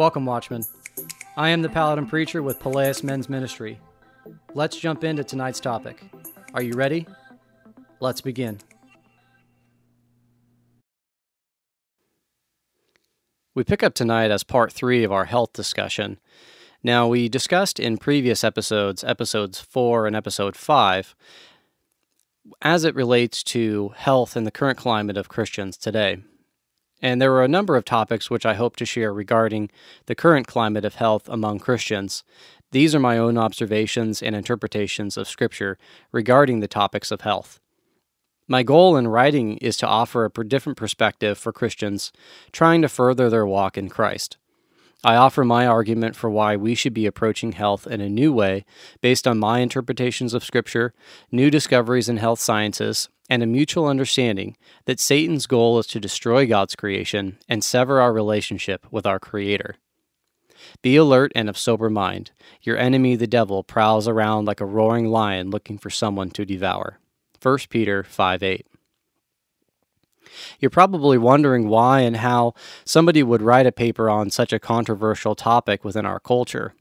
Welcome, Watchmen. I am the Paladin Preacher with Peleus Men's Ministry. Let's jump into tonight's topic. Are you ready? Let's begin. We pick up tonight as part three of our health discussion. Now, we discussed in previous episodes, episodes four and episode five, as it relates to health in the current climate of Christians today. And there were a number of topics which I hope to share regarding the current climate of health among Christians. These are my own observations and interpretations of Scripture regarding the topics of health. My goal in writing is to offer a different perspective for Christians trying to further their walk in Christ. I offer my argument for why we should be approaching health in a new way based on my interpretations of Scripture, new discoveries in health sciences, and a mutual understanding that Satan's goal is to destroy God's creation and sever our relationship with our Creator. Be alert and of sober mind. Your enemy, the devil, prowls around like a roaring lion looking for someone to devour. 1 Peter 5 8. You're probably wondering why and how somebody would write a paper on such a controversial topic within our culture.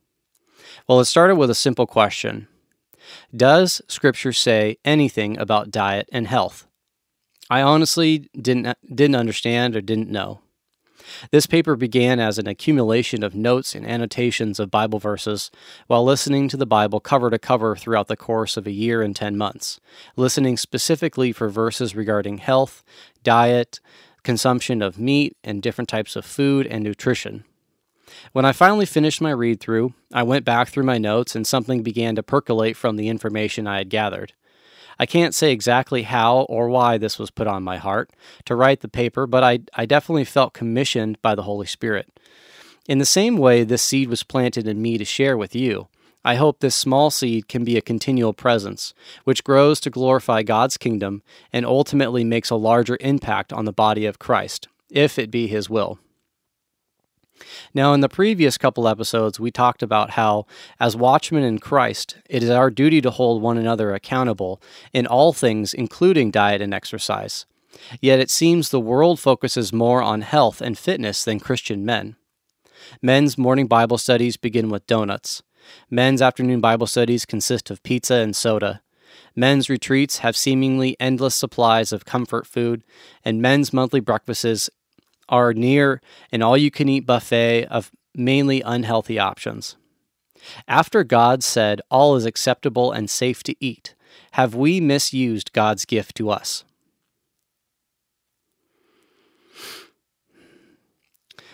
Well, it started with a simple question Does Scripture say anything about diet and health? I honestly didn't, didn't understand or didn't know. This paper began as an accumulation of notes and annotations of Bible verses while listening to the Bible cover to cover throughout the course of a year and 10 months, listening specifically for verses regarding health, diet, consumption of meat, and different types of food and nutrition. When I finally finished my read through, I went back through my notes and something began to percolate from the information I had gathered. I can't say exactly how or why this was put on my heart to write the paper, but I, I definitely felt commissioned by the Holy Spirit. In the same way this seed was planted in me to share with you, I hope this small seed can be a continual presence, which grows to glorify God's kingdom and ultimately makes a larger impact on the body of Christ, if it be His will. Now, in the previous couple episodes, we talked about how, as watchmen in Christ, it is our duty to hold one another accountable in all things, including diet and exercise. Yet it seems the world focuses more on health and fitness than Christian men. Men's morning Bible studies begin with donuts. Men's afternoon Bible studies consist of pizza and soda. Men's retreats have seemingly endless supplies of comfort food, and men's monthly breakfasts are near an all you can eat buffet of mainly unhealthy options. After God said all is acceptable and safe to eat, have we misused God's gift to us?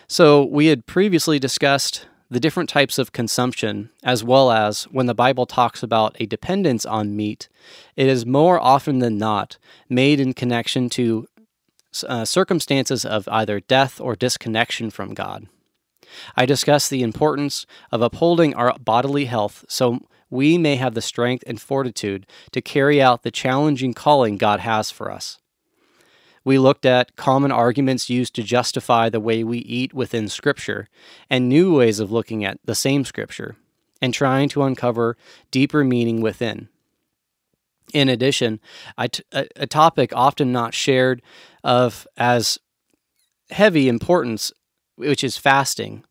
So, we had previously discussed the different types of consumption, as well as when the Bible talks about a dependence on meat, it is more often than not made in connection to uh, circumstances of either death or disconnection from God. I discuss the importance of upholding our bodily health so we may have the strength and fortitude to carry out the challenging calling God has for us. We looked at common arguments used to justify the way we eat within Scripture and new ways of looking at the same Scripture and trying to uncover deeper meaning within. In addition, a, topic often not shared of as heavy importance, which is fasting.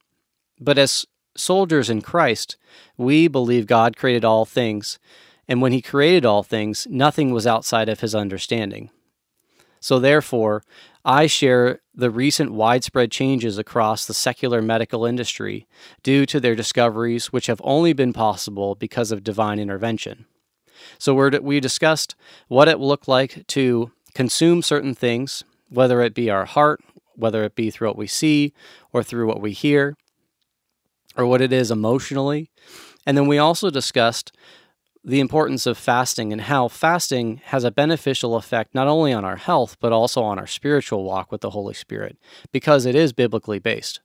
But as soldiers in Christ, we believe God created all things, and when He created all things, nothing was outside of His understanding. So, therefore, I share the recent widespread changes across the secular medical industry due to their discoveries, which have only been possible because of divine intervention. So we discussed what it will look like to consume certain things, whether it be our heart, whether it be through what we see or through what we hear, or what it is emotionally. And then we also discussed the importance of fasting and how fasting has a beneficial effect not only on our health, but also on our spiritual walk with the Holy Spirit, because it is biblically based.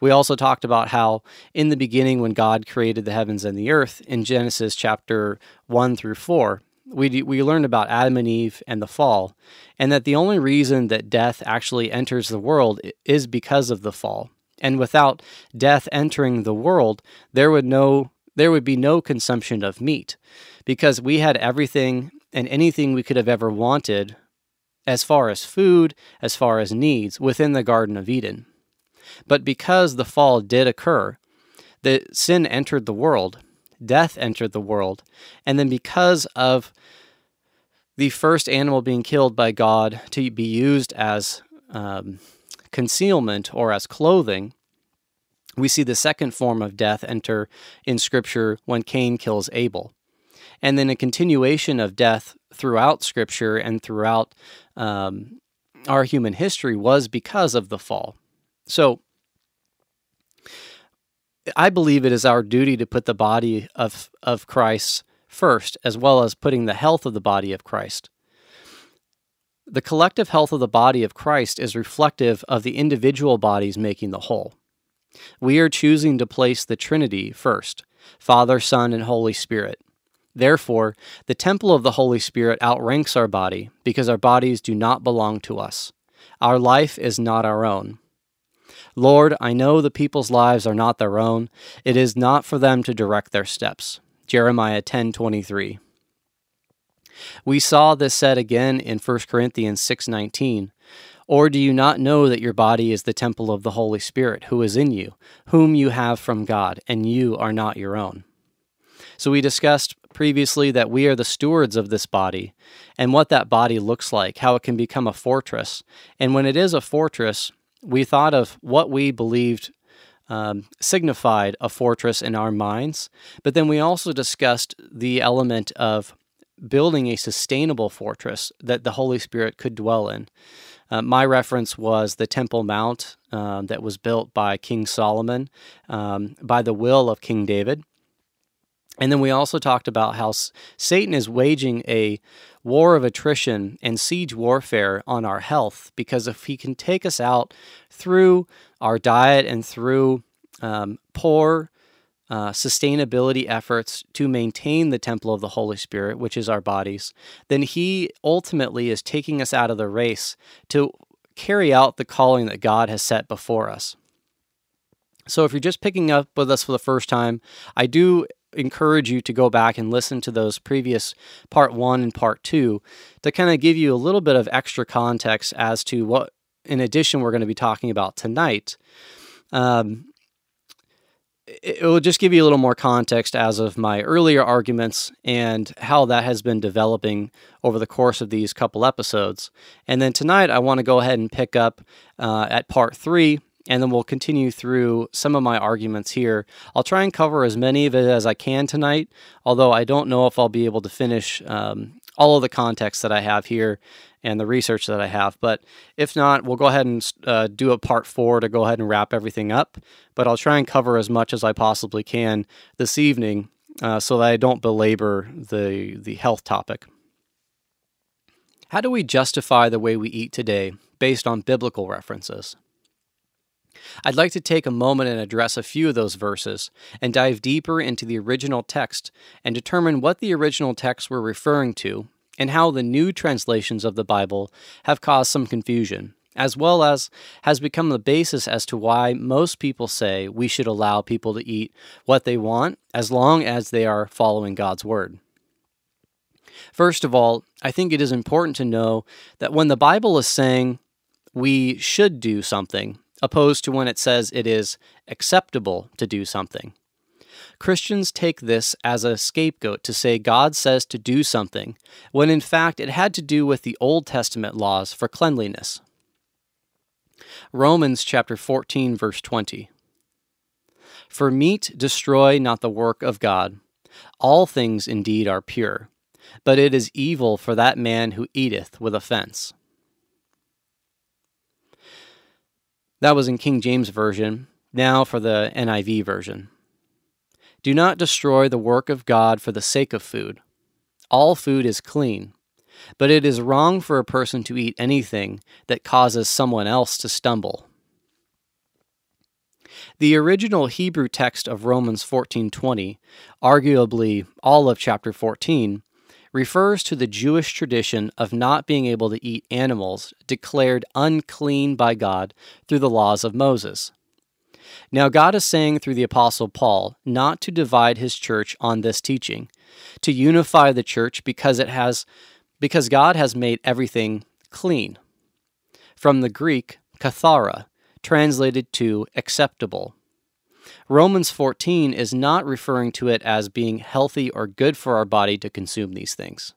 We also talked about how in the beginning, when God created the heavens and the earth in Genesis chapter 1 through 4, we, we learned about Adam and Eve and the fall, and that the only reason that death actually enters the world is because of the fall. And without death entering the world, there would no there would be no consumption of meat because we had everything and anything we could have ever wanted as far as food, as far as needs within the Garden of Eden. But because the fall did occur, the sin entered the world, death entered the world, and then because of the first animal being killed by God to be used as um, concealment or as clothing, we see the second form of death enter in Scripture when Cain kills Abel. And then a continuation of death throughout Scripture and throughout um, our human history was because of the fall. So, I believe it is our duty to put the body of, of Christ first, as well as putting the health of the body of Christ. The collective health of the body of Christ is reflective of the individual bodies making the whole. We are choosing to place the Trinity first Father, Son, and Holy Spirit. Therefore, the temple of the Holy Spirit outranks our body because our bodies do not belong to us. Our life is not our own. Lord, I know the people's lives are not their own. It is not for them to direct their steps. Jeremiah 10:23. We saw this said again in 1 Corinthians 6:19. Or do you not know that your body is the temple of the Holy Spirit who is in you, whom you have from God, and you are not your own? So we discussed previously that we are the stewards of this body and what that body looks like, how it can become a fortress. And when it is a fortress, we thought of what we believed um, signified a fortress in our minds, but then we also discussed the element of building a sustainable fortress that the Holy Spirit could dwell in. Uh, my reference was the Temple Mount uh, that was built by King Solomon um, by the will of King David. And then we also talked about how Satan is waging a war of attrition and siege warfare on our health because if he can take us out through our diet and through um, poor uh, sustainability efforts to maintain the temple of the Holy Spirit, which is our bodies, then He ultimately is taking us out of the race to carry out the calling that God has set before us. So, if you're just picking up with us for the first time, I do encourage you to go back and listen to those previous part one and part two to kind of give you a little bit of extra context as to what, in addition, we're going to be talking about tonight. Um, it will just give you a little more context as of my earlier arguments and how that has been developing over the course of these couple episodes. And then tonight, I want to go ahead and pick up uh, at part three, and then we'll continue through some of my arguments here. I'll try and cover as many of it as I can tonight, although I don't know if I'll be able to finish um, all of the context that I have here and the research that I have. But if not, we'll go ahead and uh, do a part four to go ahead and wrap everything up. But I'll try and cover as much as I possibly can this evening uh, so that I don't belabor the, the health topic. How do we justify the way we eat today based on biblical references? I'd like to take a moment and address a few of those verses and dive deeper into the original text and determine what the original texts were referring to and how the new translations of the Bible have caused some confusion, as well as has become the basis as to why most people say we should allow people to eat what they want as long as they are following God's Word. First of all, I think it is important to know that when the Bible is saying we should do something, opposed to when it says it is acceptable to do something, Christians take this as a scapegoat to say God says to do something, when in fact it had to do with the Old Testament laws for cleanliness. Romans chapter 14 verse 20. For meat destroy not the work of God. All things indeed are pure, but it is evil for that man who eateth with offense. That was in King James Version. Now for the NIV version. Do not destroy the work of God for the sake of food. All food is clean, but it is wrong for a person to eat anything that causes someone else to stumble. The original Hebrew text of Romans 14:20, arguably all of chapter 14, refers to the Jewish tradition of not being able to eat animals declared unclean by God through the laws of Moses. Now, God is saying through the Apostle Paul not to divide his church on this teaching, to unify the church because it has because God has made everything clean. From the Greek, kathara, translated to acceptable. Romans 14 is not referring to it as being healthy or good for our body to consume these things.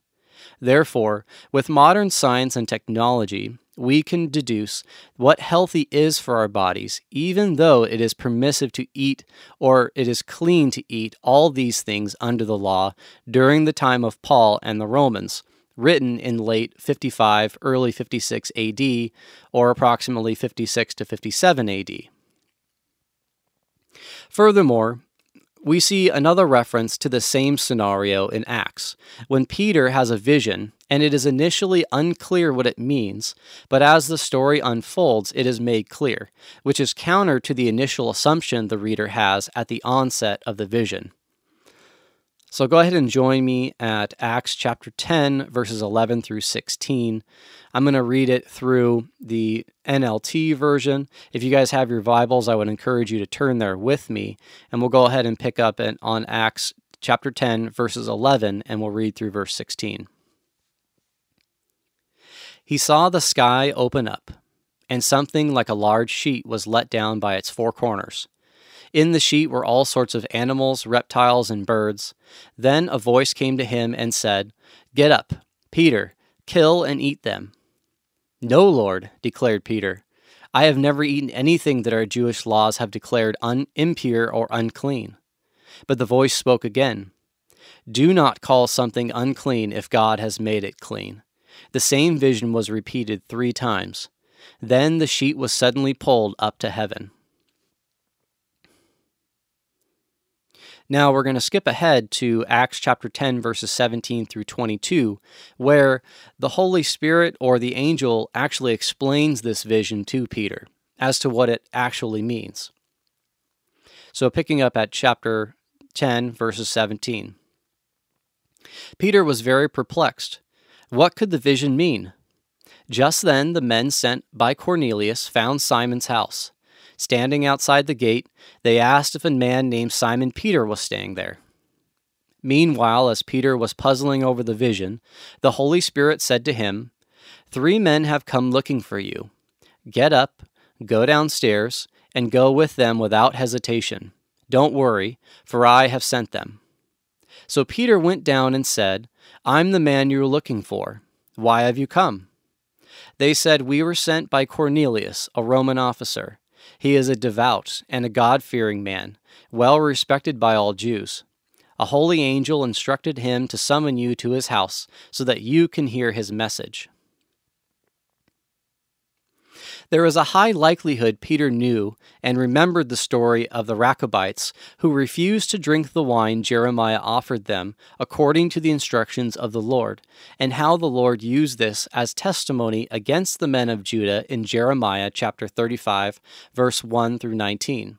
Therefore, with modern science and technology, we can deduce what healthy is for our bodies, even though it is permissive to eat or it is clean to eat all these things under the law during the time of Paul and the Romans, written in late 55, early 56 AD, or approximately 56 to 57 AD. Furthermore, we see another reference to the same scenario in Acts, when Peter has a vision, and it is initially unclear what it means, but as the story unfolds, it is made clear, which is counter to the initial assumption the reader has at the onset of the vision. So go ahead and join me at Acts chapter 10, verses 11 through 16. I'm going to read it through the NLT version. If you guys have your Bibles, I would encourage you to turn there with me, and we'll go ahead and pick up on Acts chapter 10, verses 11, and we'll read through verse 16. He saw the sky open up, and something like a large sheet was let down by its four corners in the sheet were all sorts of animals, reptiles, and birds. Then a voice came to him and said, Get up, Peter, kill and eat them. No, Lord, declared Peter. I have never eaten anything that our Jewish laws have declared un- impure or unclean. But the voice spoke again Do not call something unclean if God has made it clean. The same vision was repeated three times. Then the sheet was suddenly pulled up to heaven. Now we're going to skip ahead to Acts chapter 10, verses 17 through 22, where the Holy Spirit or the angel actually explains this vision to Peter as to what it actually means. So, picking up at chapter 10, verses 17. Peter was very perplexed. What could the vision mean? Just then, the men sent by Cornelius found Simon's house. Standing outside the gate, they asked if a man named Simon Peter was staying there. Meanwhile, as Peter was puzzling over the vision, the Holy Spirit said to him, Three men have come looking for you. Get up, go downstairs, and go with them without hesitation. Don't worry, for I have sent them. So Peter went down and said, I'm the man you're looking for. Why have you come? They said, We were sent by Cornelius, a Roman officer he is a devout and a God fearing man, well respected by all Jews. A holy angel instructed him to summon you to his house so that you can hear his message. There is a high likelihood Peter knew and remembered the story of the Rechabites who refused to drink the wine Jeremiah offered them according to the instructions of the Lord, and how the Lord used this as testimony against the men of Judah in Jeremiah chapter 35, verse 1 through 19.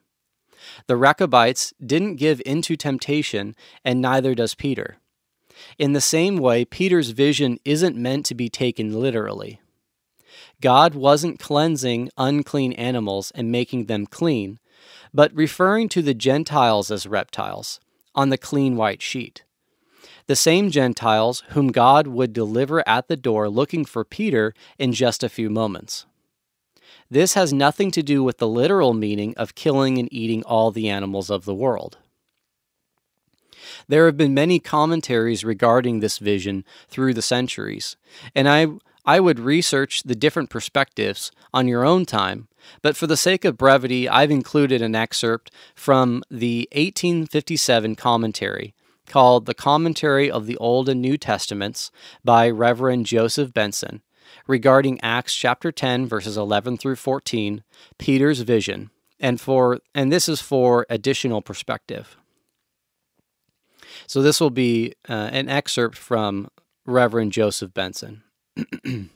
The Rechabites didn't give into temptation, and neither does Peter. In the same way, Peter's vision isn't meant to be taken literally. God wasn't cleansing unclean animals and making them clean, but referring to the Gentiles as reptiles on the clean white sheet. The same Gentiles whom God would deliver at the door looking for Peter in just a few moments. This has nothing to do with the literal meaning of killing and eating all the animals of the world. There have been many commentaries regarding this vision through the centuries, and I I would research the different perspectives on your own time, but for the sake of brevity, I've included an excerpt from the 1857 commentary called The Commentary of the Old and New Testaments by Reverend Joseph Benson regarding Acts chapter 10 verses 11 through 14, Peter's vision, and for and this is for additional perspective. So this will be uh, an excerpt from Reverend Joseph Benson.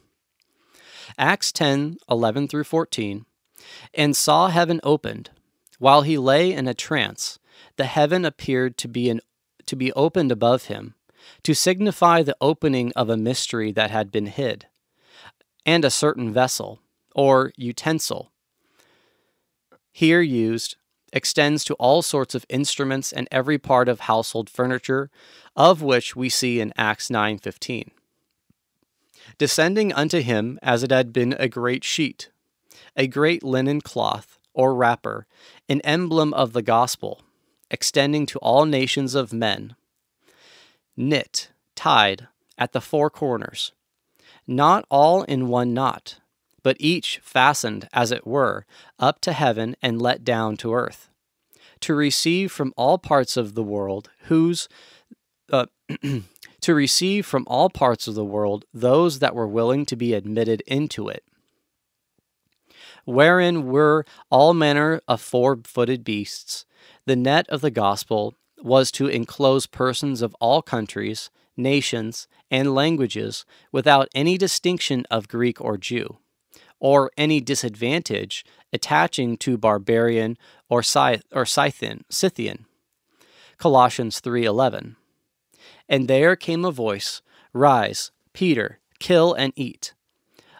Acts 10 11 through 14. And saw heaven opened. While he lay in a trance, the heaven appeared to be, an, to be opened above him, to signify the opening of a mystery that had been hid, and a certain vessel, or utensil, here used, extends to all sorts of instruments and every part of household furniture, of which we see in Acts 9:15 descending unto him as it had been a great sheet, a great linen cloth, or wrapper, an emblem of the gospel, extending to all nations of men, knit, tied, at the four corners, not all in one knot, but each fastened, as it were, up to heaven and let down to earth, to receive from all parts of the world whose uh, to receive from all parts of the world those that were willing to be admitted into it wherein were all manner of four footed beasts. The net of the gospel was to enclose persons of all countries, nations, and languages without any distinction of Greek or Jew, or any disadvantage attaching to barbarian or, Scyth- or Scythian. Scythian. Colossians 3:11. And there came a voice, Rise, Peter, kill and eat.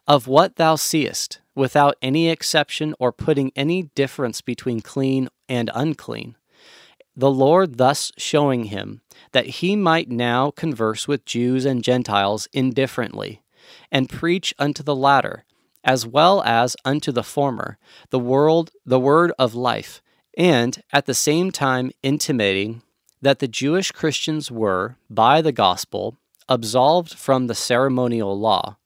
Of what thou seest, without any exception or putting any difference between clean and unclean. The Lord thus showing him that he might now converse with Jews and Gentiles indifferently, and preach unto the latter, as well as unto the former, the world the word of life, and at the same time intimating that the Jewish Christians were, by the gospel, absolved from the ceremonial law,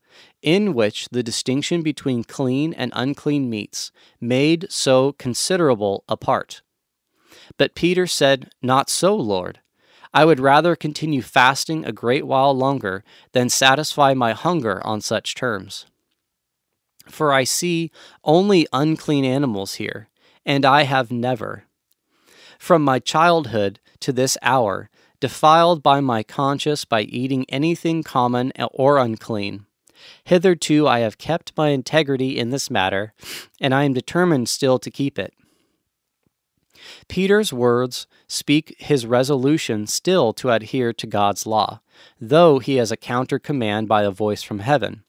in which the distinction between clean and unclean meats made so considerable a part. But Peter said, Not so, Lord. I would rather continue fasting a great while longer than satisfy my hunger on such terms. For I see only unclean animals here, and I have never, from my childhood to this hour, defiled by my conscience by eating anything common or unclean. Hitherto I have kept my integrity in this matter, and I am determined still to keep it. Peter's words speak his resolution still to adhere to God's law, though he has a counter command by a voice from heaven.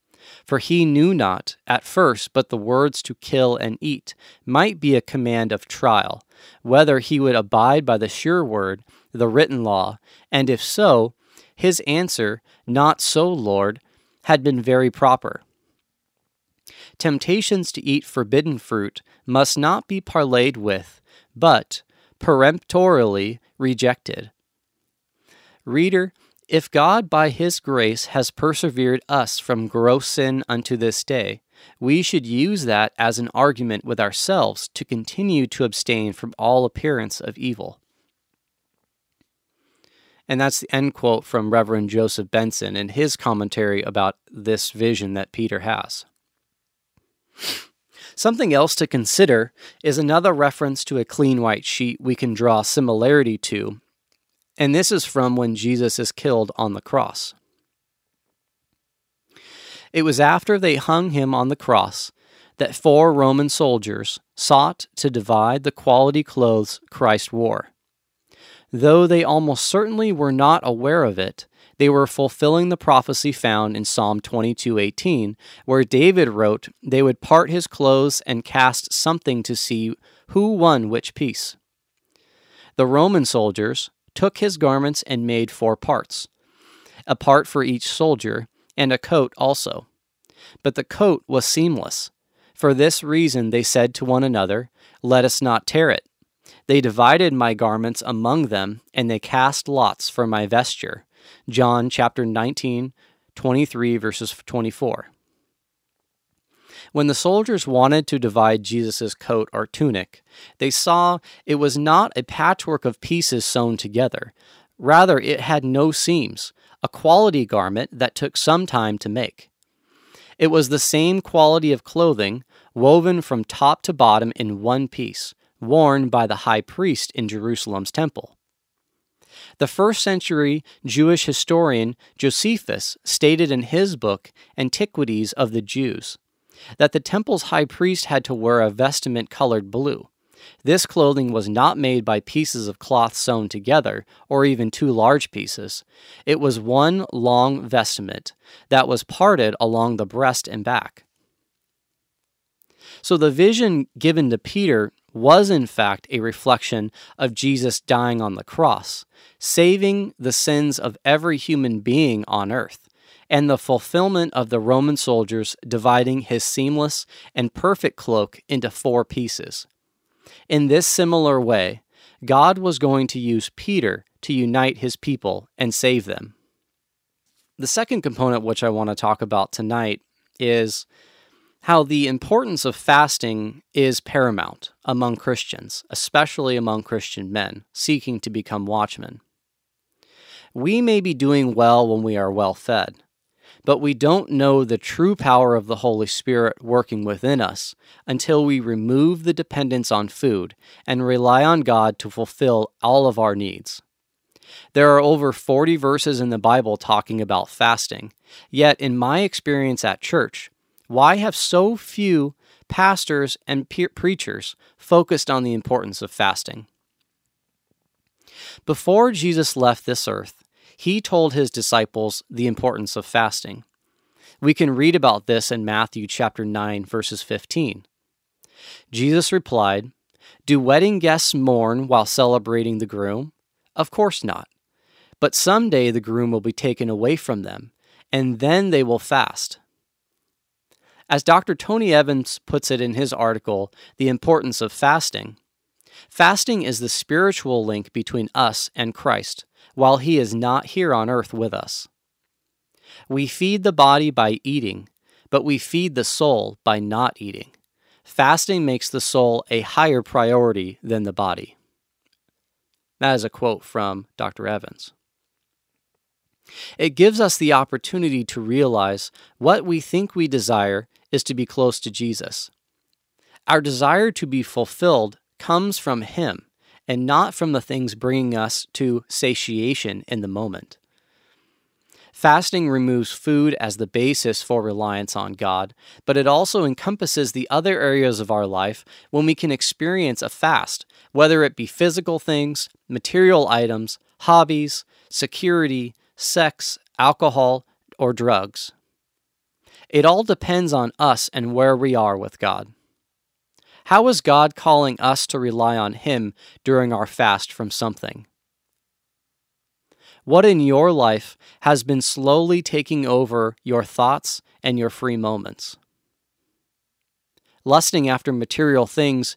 For he knew not at first but the words to kill and eat might be a command of trial, whether he would abide by the sure word, the written law, and if so, his answer, Not so, Lord, had been very proper. Temptations to eat forbidden fruit must not be parlayed with, but peremptorily rejected. Reader, if God by his grace has persevered us from gross sin unto this day, we should use that as an argument with ourselves to continue to abstain from all appearance of evil. And that's the end quote from Reverend Joseph Benson in his commentary about this vision that Peter has. Something else to consider is another reference to a clean white sheet we can draw similarity to, and this is from when Jesus is killed on the cross. It was after they hung him on the cross that four Roman soldiers sought to divide the quality clothes Christ wore. Though they almost certainly were not aware of it, they were fulfilling the prophecy found in Psalm 22:18, where David wrote they would part his clothes and cast something to see who won which piece. The Roman soldiers took his garments and made four parts, a part for each soldier, and a coat also. But the coat was seamless. For this reason they said to one another, Let us not tear it. They divided my garments among them, and they cast lots for my vesture. John chapter 19, 23, verses 24. When the soldiers wanted to divide Jesus' coat or tunic, they saw it was not a patchwork of pieces sewn together. Rather, it had no seams, a quality garment that took some time to make. It was the same quality of clothing, woven from top to bottom in one piece, worn by the high priest in Jerusalem's temple. The first century Jewish historian Josephus stated in his book Antiquities of the Jews that the temple's high priest had to wear a vestment colored blue. This clothing was not made by pieces of cloth sewn together, or even two large pieces. It was one long vestment that was parted along the breast and back. So the vision given to Peter was in fact a reflection of Jesus dying on the cross, saving the sins of every human being on earth, and the fulfillment of the Roman soldiers dividing his seamless and perfect cloak into four pieces. In this similar way, God was going to use Peter to unite his people and save them. The second component, which I want to talk about tonight, is how the importance of fasting is paramount among Christians, especially among Christian men seeking to become watchmen. We may be doing well when we are well fed, but we don't know the true power of the Holy Spirit working within us until we remove the dependence on food and rely on God to fulfill all of our needs. There are over 40 verses in the Bible talking about fasting, yet, in my experience at church, why have so few pastors and pe- preachers focused on the importance of fasting? Before Jesus left this earth, he told his disciples the importance of fasting. We can read about this in Matthew chapter 9 verses 15. Jesus replied, "Do wedding guests mourn while celebrating the groom? Of course not. But someday the groom will be taken away from them, and then they will fast. As Dr. Tony Evans puts it in his article, The Importance of Fasting, fasting is the spiritual link between us and Christ while he is not here on earth with us. We feed the body by eating, but we feed the soul by not eating. Fasting makes the soul a higher priority than the body. That is a quote from Dr. Evans. It gives us the opportunity to realize what we think we desire is to be close to Jesus. Our desire to be fulfilled comes from Him and not from the things bringing us to satiation in the moment. Fasting removes food as the basis for reliance on God, but it also encompasses the other areas of our life when we can experience a fast, whether it be physical things, material items, hobbies, security, sex, alcohol, or drugs. It all depends on us and where we are with God. How is God calling us to rely on Him during our fast from something? What in your life has been slowly taking over your thoughts and your free moments? Lusting after material things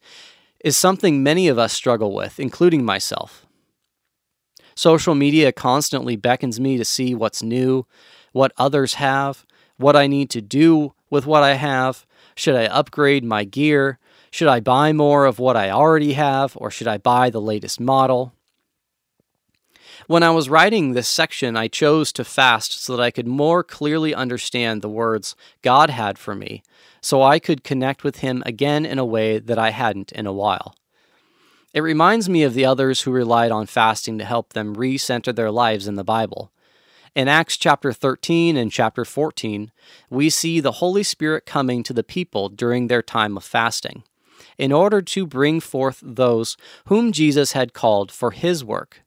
is something many of us struggle with, including myself. Social media constantly beckons me to see what's new, what others have, what I need to do with what I have. Should I upgrade my gear? Should I buy more of what I already have, or should I buy the latest model? When I was writing this section, I chose to fast so that I could more clearly understand the words God had for me, so I could connect with Him again in a way that I hadn't in a while. It reminds me of the others who relied on fasting to help them recenter their lives in the Bible. In Acts chapter 13 and chapter 14, we see the Holy Spirit coming to the people during their time of fasting, in order to bring forth those whom Jesus had called for his work.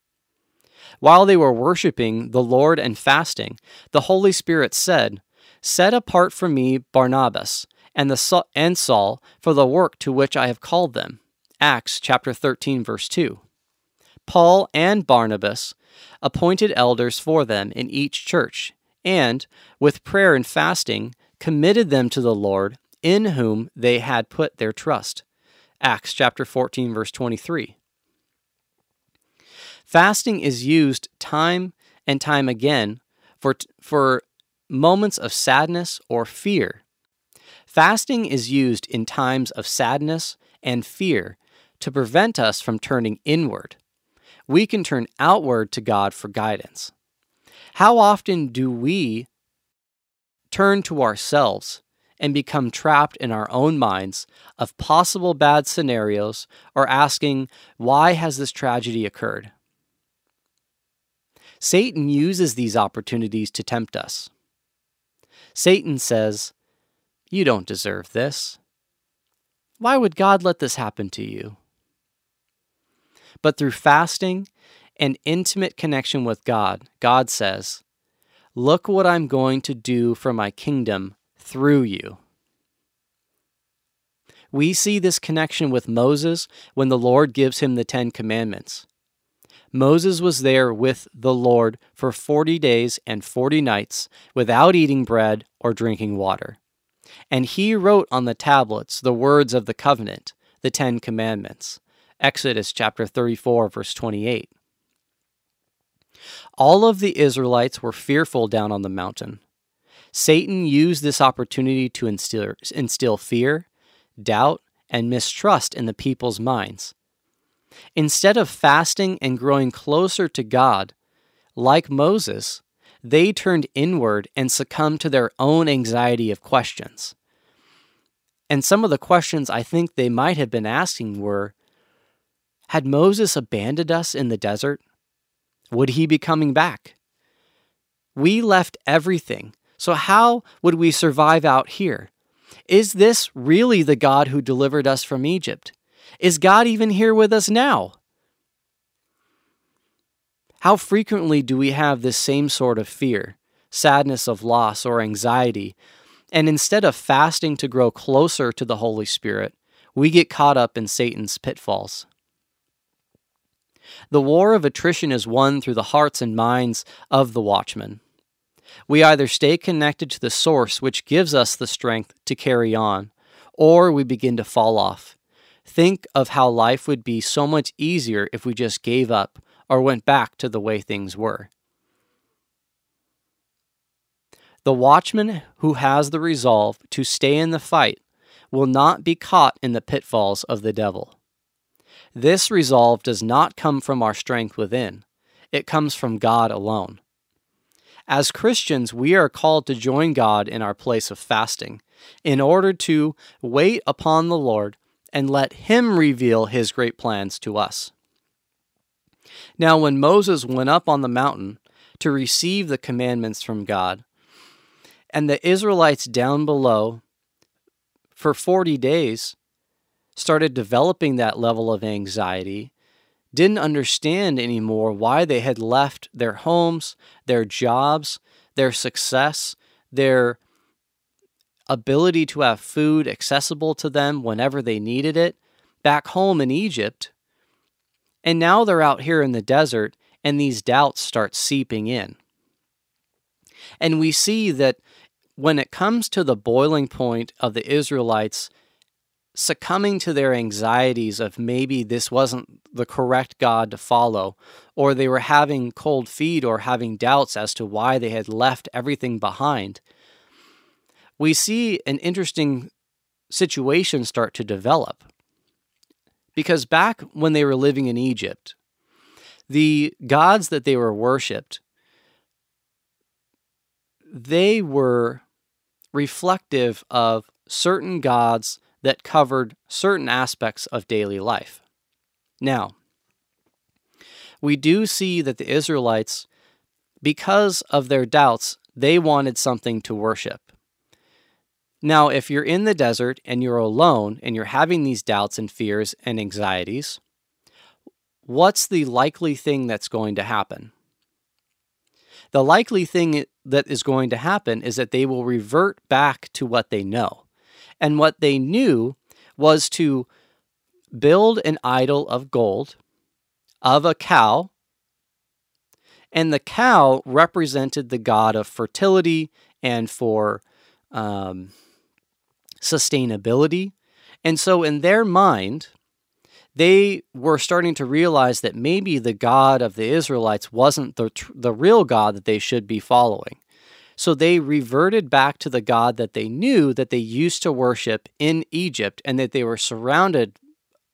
While they were worshiping the Lord and fasting, the Holy Spirit said, Set apart for me Barnabas and, the, and Saul for the work to which I have called them. Acts chapter 13, verse 2. Paul and Barnabas appointed elders for them in each church, and, with prayer and fasting, committed them to the Lord, in whom they had put their trust. Acts chapter 14 verse 23. Fasting is used time and time again for for moments of sadness or fear. Fasting is used in times of sadness and fear to prevent us from turning inward we can turn outward to God for guidance. How often do we turn to ourselves and become trapped in our own minds of possible bad scenarios or asking, why has this tragedy occurred? Satan uses these opportunities to tempt us. Satan says, You don't deserve this. Why would God let this happen to you? But through fasting and intimate connection with God, God says, Look what I'm going to do for my kingdom through you. We see this connection with Moses when the Lord gives him the Ten Commandments. Moses was there with the Lord for 40 days and 40 nights without eating bread or drinking water. And he wrote on the tablets the words of the covenant, the Ten Commandments. Exodus chapter 34, verse 28. All of the Israelites were fearful down on the mountain. Satan used this opportunity to instill, instill fear, doubt, and mistrust in the people's minds. Instead of fasting and growing closer to God, like Moses, they turned inward and succumbed to their own anxiety of questions. And some of the questions I think they might have been asking were Had Moses abandoned us in the desert? Would he be coming back? We left everything, so how would we survive out here? Is this really the God who delivered us from Egypt? Is God even here with us now? How frequently do we have this same sort of fear, sadness of loss, or anxiety? And instead of fasting to grow closer to the Holy Spirit, we get caught up in Satan's pitfalls. The war of attrition is won through the hearts and minds of the watchmen. We either stay connected to the source which gives us the strength to carry on, or we begin to fall off. Think of how life would be so much easier if we just gave up or went back to the way things were. The watchman who has the resolve to stay in the fight will not be caught in the pitfalls of the devil. This resolve does not come from our strength within, it comes from God alone. As Christians, we are called to join God in our place of fasting in order to wait upon the Lord and let Him reveal His great plans to us. Now, when Moses went up on the mountain to receive the commandments from God, and the Israelites down below for 40 days started developing that level of anxiety didn't understand anymore why they had left their homes, their jobs, their success, their ability to have food accessible to them whenever they needed it back home in Egypt. And now they're out here in the desert, and these doubts start seeping in. And we see that when it comes to the boiling point of the Israelites succumbing to their anxieties of maybe this wasn't the correct God to follow, or they were having cold feet or having doubts as to why they had left everything behind, we see an interesting situation start to develop. Because back when they were living in Egypt, the gods that they were worshiped, they were reflective of certain gods that covered certain aspects of daily life. Now, we do see that the Israelites, because of their doubts, they wanted something to worship. Now, if you're in the desert and you're alone and you're having these doubts and fears and anxieties, what's the likely thing that's going to happen? The likely thing that is going to happen is that they will revert back to what they know. And what they knew was to build an idol of gold, of a cow, and the cow represented the god of fertility and for um, sustainability. And so, in their mind, they were starting to realize that maybe the God of the Israelites wasn't the, the real God that they should be following. So they reverted back to the God that they knew that they used to worship in Egypt and that they were surrounded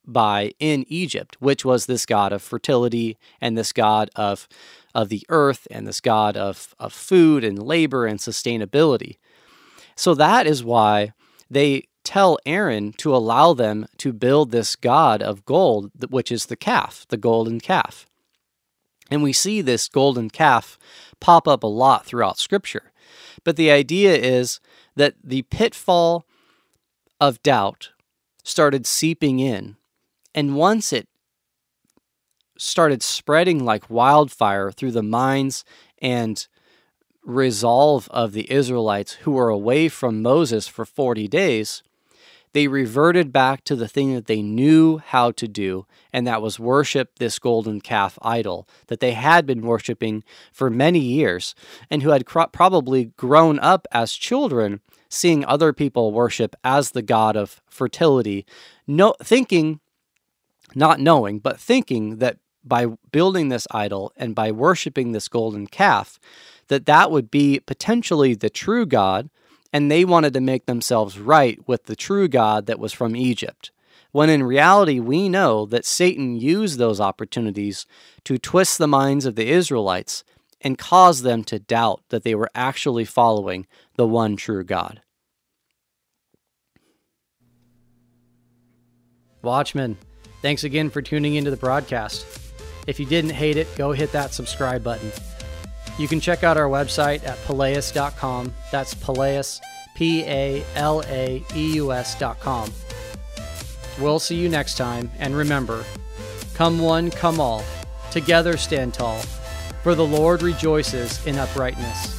by in Egypt, which was this God of fertility and this God of, of the earth and this God of, of food and labor and sustainability. So that is why they tell Aaron to allow them to build this God of gold, which is the calf, the golden calf. And we see this golden calf pop up a lot throughout Scripture. But the idea is that the pitfall of doubt started seeping in. And once it started spreading like wildfire through the minds and resolve of the Israelites who were away from Moses for 40 days, They reverted back to the thing that they knew how to do, and that was worship this golden calf idol that they had been worshiping for many years and who had cro- probably grown up as children seeing other people worship as the god of fertility, no, thinking, not knowing, but thinking that by building this idol and by worshiping this golden calf, that that would be potentially the true God, and they wanted to make themselves right with the true God that was from Egypt. When in reality, we know that Satan used those opportunities to twist the minds of the Israelites and cause them to doubt that they were actually following the one true God. Watchmen, thanks again for tuning into the broadcast. If you didn't hate it, go hit that subscribe button. You can check out our website at palaeus.com. That's Palaeus, P A L A E U S.com. We'll see you next time, and remember come one, come all, together stand tall, for the Lord rejoices in uprightness.